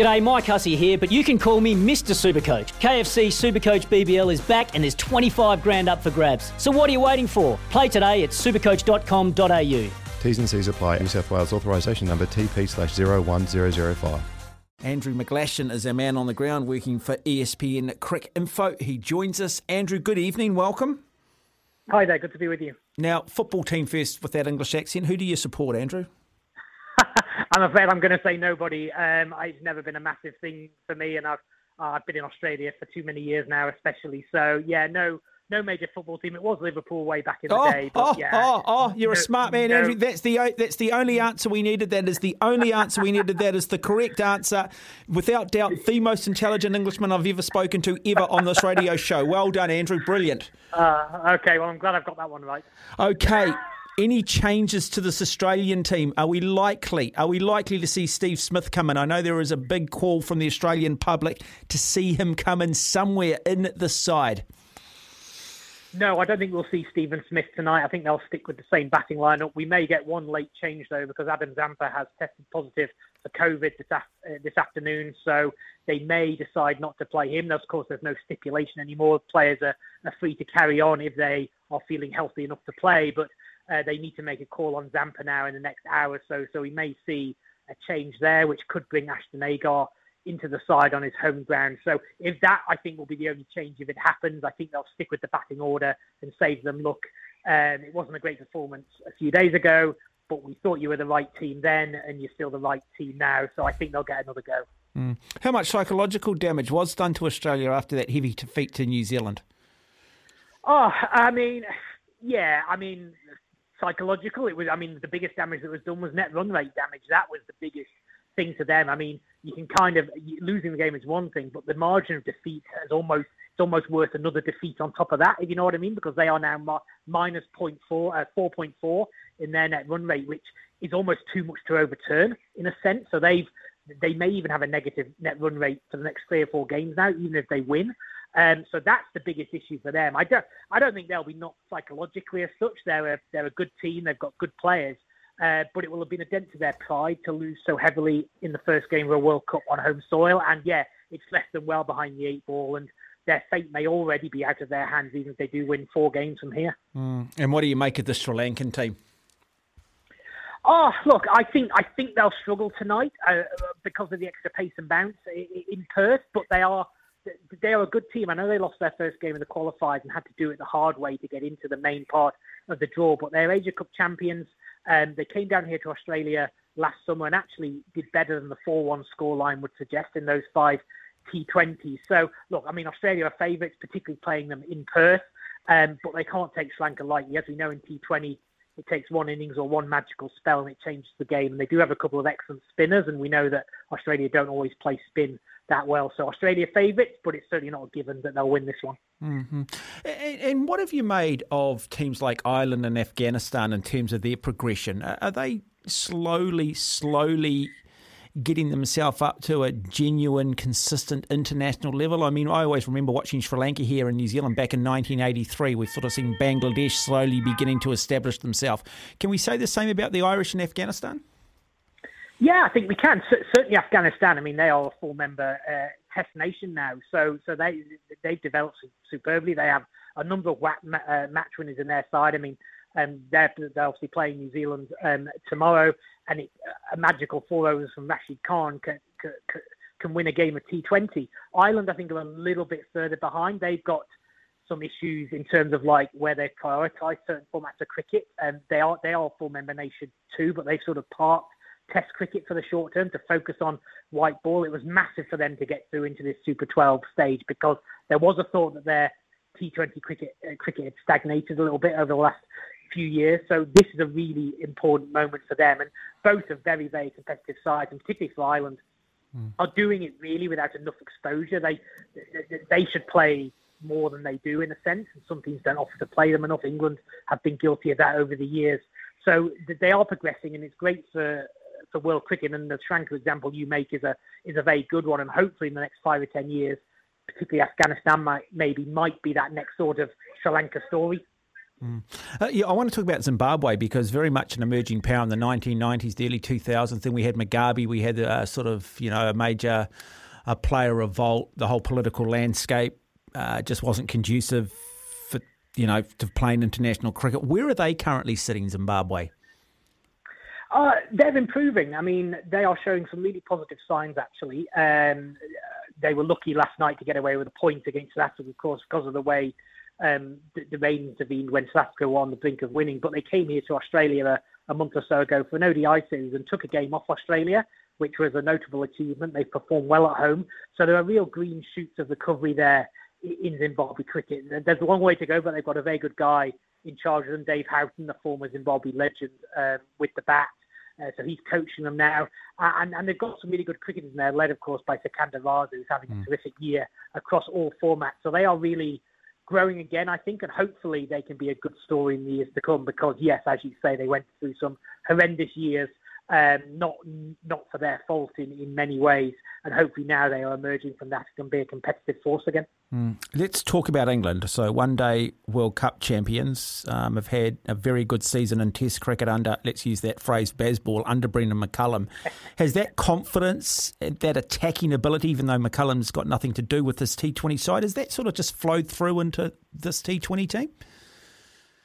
G'day, Mike Hussey here, but you can call me Mr. Supercoach. KFC Supercoach BBL is back and there's 25 grand up for grabs. So what are you waiting for? Play today at supercoach.com.au. T's and C's apply. New South Wales authorisation number TP slash 01005. Andrew McGlashan is our man on the ground working for ESPN Cricinfo. He joins us. Andrew, good evening. Welcome. Hi there. Good to be with you. Now, football team first with that English accent. Who do you support, Andrew? I'm afraid I'm going to say nobody. Um, it's never been a massive thing for me, and I've uh, I've been in Australia for too many years now, especially. So yeah, no no major football team. It was Liverpool way back in the oh, day. But oh, yeah, oh, oh, you're no, a smart man, no. Andrew. That's the that's the only answer we needed. That is the only answer we needed. That is the correct answer, without doubt, the most intelligent Englishman I've ever spoken to ever on this radio show. Well done, Andrew. Brilliant. Uh, okay, well I'm glad I've got that one right. Okay. Any changes to this Australian team? Are we likely? Are we likely to see Steve Smith come in? I know there is a big call from the Australian public to see him come in somewhere in the side. No, I don't think we'll see Stephen Smith tonight. I think they'll stick with the same batting lineup. We may get one late change though because Adam Zampa has tested positive for COVID this, af- uh, this afternoon, so they may decide not to play him. Of course, there's no stipulation anymore. Players are, are free to carry on if they are feeling healthy enough to play, but uh, they need to make a call on Zampa now in the next hour or so. So we may see a change there, which could bring Ashton Agar into the side on his home ground. So if that, I think, will be the only change if it happens. I think they'll stick with the batting order and save them. Look, um, it wasn't a great performance a few days ago, but we thought you were the right team then, and you're still the right team now. So I think they'll get another go. Mm. How much psychological damage was done to Australia after that heavy defeat to New Zealand? Oh, I mean, yeah, I mean, psychological. It was, I mean, the biggest damage that was done was net run rate damage. That was the biggest thing to them. I mean, you can kind of losing the game is one thing, but the margin of defeat is almost it's almost worth another defeat on top of that, if you know what I mean, because they are now mi- minus 0.4, uh, 4.4 in their net run rate, which is almost too much to overturn in a sense. So they've they may even have a negative net run rate for the next three or four games now, even if they win. Um, so that's the biggest issue for them. I don't, I don't think they'll be knocked psychologically as such. They're a, they're a good team. They've got good players. Uh, but it will have been a dent to their pride to lose so heavily in the first game of a World Cup on home soil. And yeah, it's left them well behind the eight ball, and their fate may already be out of their hands, even if they do win four games from here. Mm. And what do you make of the Sri Lankan team? Oh, look, I think I think they'll struggle tonight uh, because of the extra pace and bounce in Perth, but they are they are a good team. I know they lost their first game in the qualifiers and had to do it the hard way to get into the main part of the draw, but they're Asia Cup champions. Um, they came down here to Australia last summer and actually did better than the 4-1 scoreline would suggest in those five T20s. So, look, I mean, Australia are favourites, particularly playing them in Perth, um, but they can't take Sri Lanka lightly. As we know in T20, it takes one innings or one magical spell and it changes the game. And they do have a couple of excellent spinners, and we know that Australia don't always play spin that well. So Australia favourites, but it's certainly not a given that they'll win this one. Mm-hmm. And, and, what have you made of teams like Ireland and Afghanistan in terms of their progression? Are they slowly, slowly getting themselves up to a genuine, consistent international level? I mean, I always remember watching Sri Lanka here in New Zealand back in 1983. We've sort of seen Bangladesh slowly beginning to establish themselves. Can we say the same about the Irish in Afghanistan? Yeah, I think we can. C- certainly, Afghanistan. I mean, they are a full member uh, test nation now, so so they they've developed superbly. They have a number of whack, uh, match winners in their side. I mean, um, they're, they're obviously playing New Zealand um, tomorrow, and it, a magical four overs from Rashid Khan can, can, can win a game of T20. Ireland, I think, are a little bit further behind. They've got some issues in terms of like where they prioritise certain formats of cricket, and they are they are a full member nation too, but they've sort of parked Test cricket for the short term to focus on white ball. It was massive for them to get through into this Super 12 stage because there was a thought that their T20 cricket uh, cricket had stagnated a little bit over the last few years. So this is a really important moment for them, and both are very very competitive sides, and particularly for Ireland, mm. are doing it really without enough exposure. They they should play more than they do in a sense, and some teams don't offer to play them enough. England have been guilty of that over the years. So they are progressing, and it's great for for world cricket. And the Sri Lanka example you make is a is a very good one. And hopefully, in the next five or ten years, particularly Afghanistan might maybe might be that next sort of Sri Lanka story. Mm. Uh, yeah, I want to talk about Zimbabwe because very much an emerging power in the 1990s, the early 2000s. Then we had Mugabe, we had a sort of you know a major a player revolt. The whole political landscape uh, just wasn't conducive for you know to playing international cricket. Where are they currently sitting, Zimbabwe? Uh, they're improving. I mean, they are showing some really positive signs, actually. Um, they were lucky last night to get away with a point against Africa, of course, because of the way um, the, the rain intervened when South Africa were on the brink of winning. But they came here to Australia a, a month or so ago for an ODI series and took a game off Australia, which was a notable achievement. They performed well at home. So there are real green shoots of recovery there in Zimbabwe cricket. There's a long way to go, but they've got a very good guy in charge of them, Dave Houghton, the former Zimbabwe legend, um, with the bat. Uh, so he's coaching them now. Uh, and, and they've got some really good cricketers in there, led, of course, by Sikandar Raza, who's having mm. a terrific year across all formats. So they are really growing again, I think, and hopefully they can be a good story in the years to come because, yes, as you say, they went through some horrendous years um, not not for their fault in, in many ways. And hopefully now they are emerging from that and be a competitive force again. Mm. Let's talk about England. So one day World Cup champions um, have had a very good season in Test cricket under, let's use that phrase, Bazball, under Brendon McCullum. Has that confidence, that attacking ability, even though McCullum's got nothing to do with this T20 side, has that sort of just flowed through into this T20 team?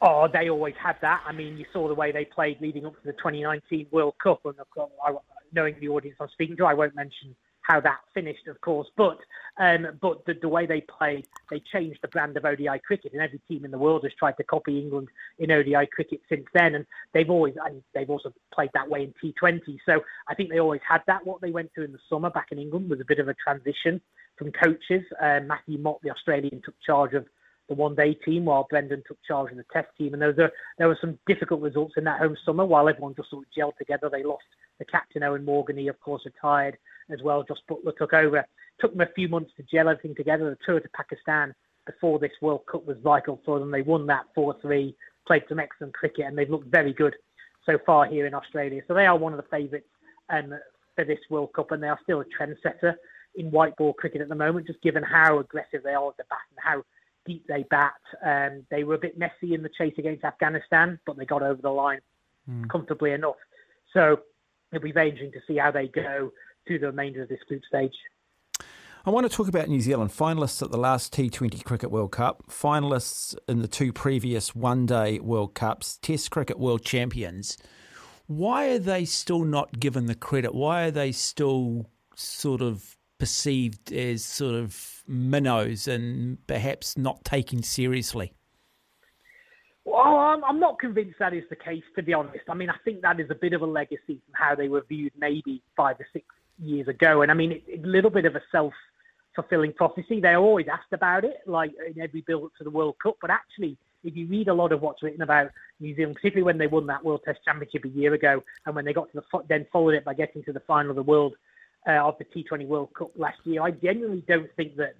Oh, they always had that. I mean, you saw the way they played leading up to the 2019 World Cup, and of course, I, knowing the audience I'm speaking to, I won't mention how that finished, of course. But um, but the, the way they played, they changed the brand of ODI cricket, and every team in the world has tried to copy England in ODI cricket since then. And they've always and they've also played that way in T20. So I think they always had that. What they went through in the summer back in England was a bit of a transition from coaches. Um, Matthew Mott, the Australian, took charge of the one day team while Brendon took charge of the test team. And there, was a, there were some difficult results in that home summer while everyone just sort of gelled together. They lost the captain, Eoin Morgan, he, of course, retired as well. Jos Buttler took over. Took them a few months to gel everything together. The tour to Pakistan before this World Cup was vital for them. They won that 4 3, played some excellent cricket, and they've looked very good so far here in Australia. So they are one of the favourites um, for this World Cup, and they are still a trendsetter in white ball cricket at the moment, just given how aggressive they are at the bat and how deep they bat. Um, they were a bit messy in the chase against Afghanistan, but they got over the line mm. comfortably enough. So it'll be very interesting to see how they go through the remainder of this group stage. I want to talk about New Zealand finalists at the last T20 Cricket World Cup, finalists in the two previous One Day World Cups, Test Cricket World Champions. Why are they still not given the credit? Why are they still sort of perceived as sort of minnows and perhaps not taken seriously? Well, I'm, not convinced that is the case, to be honest. I mean, I think that is a bit of a legacy from how they were viewed maybe five or six years ago. And I mean, it's a little bit of a self fulfilling prophecy. They're always asked about it, like in every build up to the World Cup. But actually, if you read a lot of what's written about New Zealand, particularly when they won that World Test Championship a year ago, and when they got to the then followed it by getting to the final of the World uh, of the T20 World Cup last year. I genuinely don't think that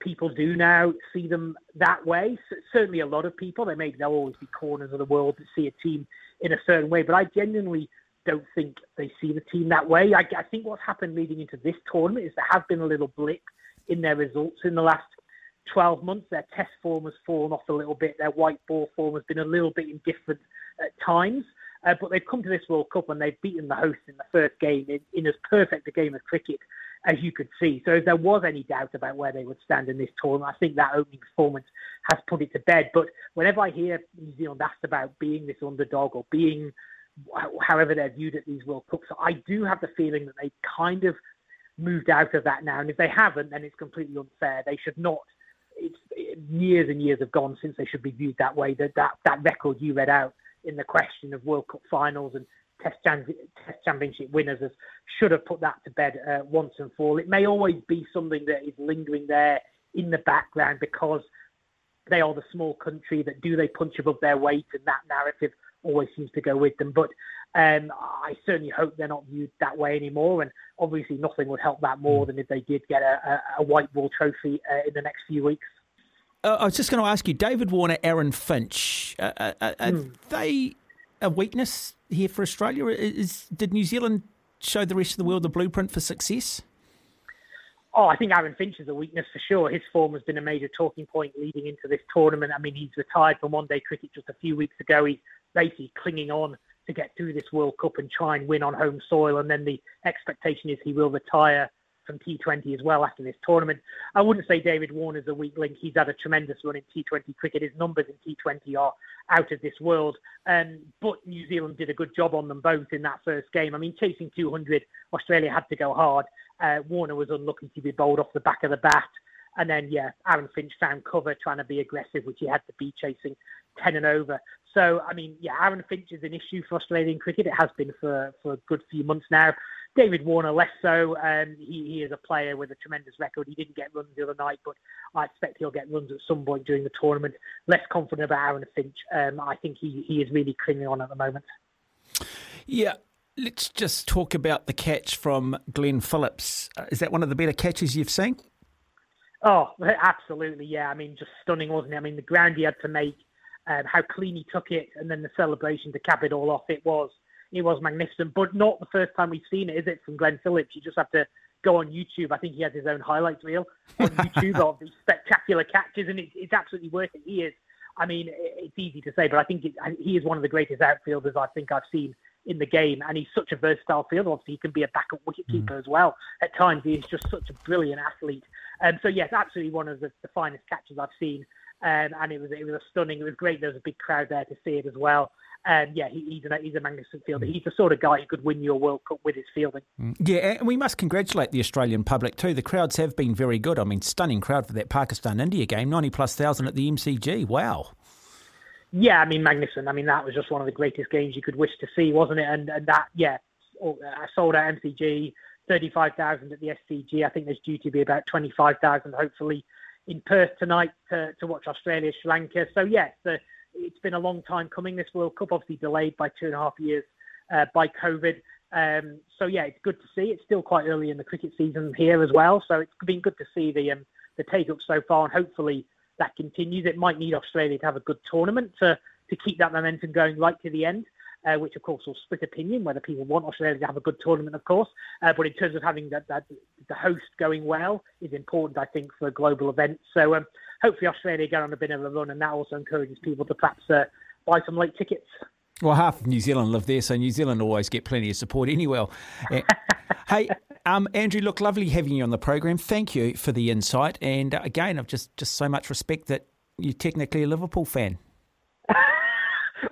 people do now see them that way. Certainly, a lot of people. There may there'll always be corners of the world that see a team in a certain way, but I genuinely don't think they see the team that way. I, I think what's happened leading into this tournament is there has been a little blip in their results in the last 12 months. Their test form has fallen off a little bit. Their white ball form has been a little bit indifferent at times. Uh, but they've come to this World Cup and they've beaten the hosts in the first game in, in as perfect a game of cricket as you could see. So if there was any doubt about where they would stand in this tournament, I think that opening performance has put it to bed. But whenever I hear New Zealand asked about being this underdog or being however they're viewed at these World Cups, I do have the feeling that they kind of moved out of that now. And if they haven't, then it's completely unfair. They should not. It's years and years have gone since they should be viewed that way. That that, that record you read out in the question of World Cup finals and Test, Test Championship winners as should have put that to bed uh, once and for all. It may always be something that is lingering there in the background because they are the small country that do they punch above their weight, and that narrative always seems to go with them. But um, I certainly hope they're not viewed that way anymore. And obviously, nothing would help that more than if they did get a, a, a white ball trophy uh, in the next few weeks. Uh, I was just going to ask you, David Warner, Aaron Finch, uh, uh, uh are mm. they a weakness here for Australia? Is, did New Zealand show the rest of the world the blueprint for success? Oh, I think Aaron Finch is a weakness for sure. His form has been a major talking point leading into this tournament. I mean, he's retired from one day cricket just a few weeks ago. He's basically clinging on to get through this World Cup and try and win on home soil. And then the expectation is he will retire from T20 as well after this tournament. I wouldn't say David Warner's a weak link. He's had a tremendous run in T20 cricket. His numbers in T20 are out of this world. Um, but New Zealand did a good job on them both in that first game. I mean, chasing 200, Australia had to go hard. Uh, Warner was unlucky to be bowled off the back of the bat. And then, yeah, Aaron Finch found cover trying to be aggressive, which he had to be chasing 10 and over. So, I mean, yeah, Aaron Finch is an issue for Australian cricket. It has been for, for a good few months now. David Warner less so. Um, he, he is a player with a tremendous record. He didn't get runs the other night, but I expect he'll get runs at some point during the tournament. Less confident about Aaron Finch. Um, I think he, he is really clinging on at the moment. Yeah, let's just talk about the catch from Glenn Phillips. Is that one of the better catches you've seen? Oh, absolutely, yeah. I mean, just stunning, wasn't it? I mean, the ground he had to make, um, how clean he took it, and then the celebration to cap it all off. It was, it was magnificent. But not the first time we've seen it, is it, from Glenn Phillips? You just have to go on YouTube. I think he has his own highlights reel on YouTube of these spectacular catches, and it's, it's absolutely worth it. He is. I mean, it's easy to say, but I think it, he is one of the greatest outfielders I think I've seen in the game, and he's such a versatile fielder. Obviously, he can be a backup wicketkeeper mm. as well. At times, he is just such a brilliant athlete. Um, so yes, absolutely one of the, the finest catches I've seen, um, and it was it was a stunning. It was great. There was a big crowd there to see it as well. And um, yeah, he, he's, a, he's a magnificent fielder. Mm. He's the sort of guy who could win your World Cup with his fielding. Mm. Yeah, and we must congratulate the Australian public too. The crowds have been very good. I mean, stunning crowd for that Pakistan India game, 90 plus thousand at the MCG. Wow. Yeah, I mean, magnificent. I mean, that was just one of the greatest games you could wish to see, wasn't it? And, and that, yeah, I sold out MCG, 35,000 at the SCG. I think there's due to be about 25,000, hopefully, in Perth tonight to, to watch Australia, Sri Lanka. So, yes, the, it's been a long time coming, this World Cup, obviously delayed by two and a half years uh, by COVID. Um, so, yeah, it's good to see. It's still quite early in the cricket season here as well. So, it's been good to see the, um, the take up so far, and hopefully, that continues. It might need Australia to have a good tournament to, to keep that momentum going right to the end. Uh, which of course will split opinion whether people want Australia to have a good tournament, of course. Uh, but in terms of having that, that, the host going well is important, I think, for global events. So um, hopefully Australia get on a bit of a run, and that also encourages people to perhaps uh, buy some late tickets. Well, half of New Zealand live there, so New Zealand always get plenty of support anyway. Eh, hey, um, Andrew, look, lovely having you on the program. Thank you for the insight, and uh, again, I've just just so much respect that you're technically a Liverpool fan.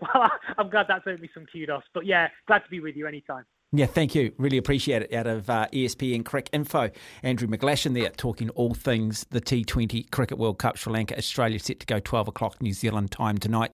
well, I'm glad that's earned me some kudos, but yeah, glad to be with you anytime. Yeah, thank you. Really appreciate it. Out of uh, ESPN Cricinfo, Andrew McGlashan there talking all things the T20 Cricket World Cup. Sri Lanka, Australia set to go 12 o'clock New Zealand time tonight.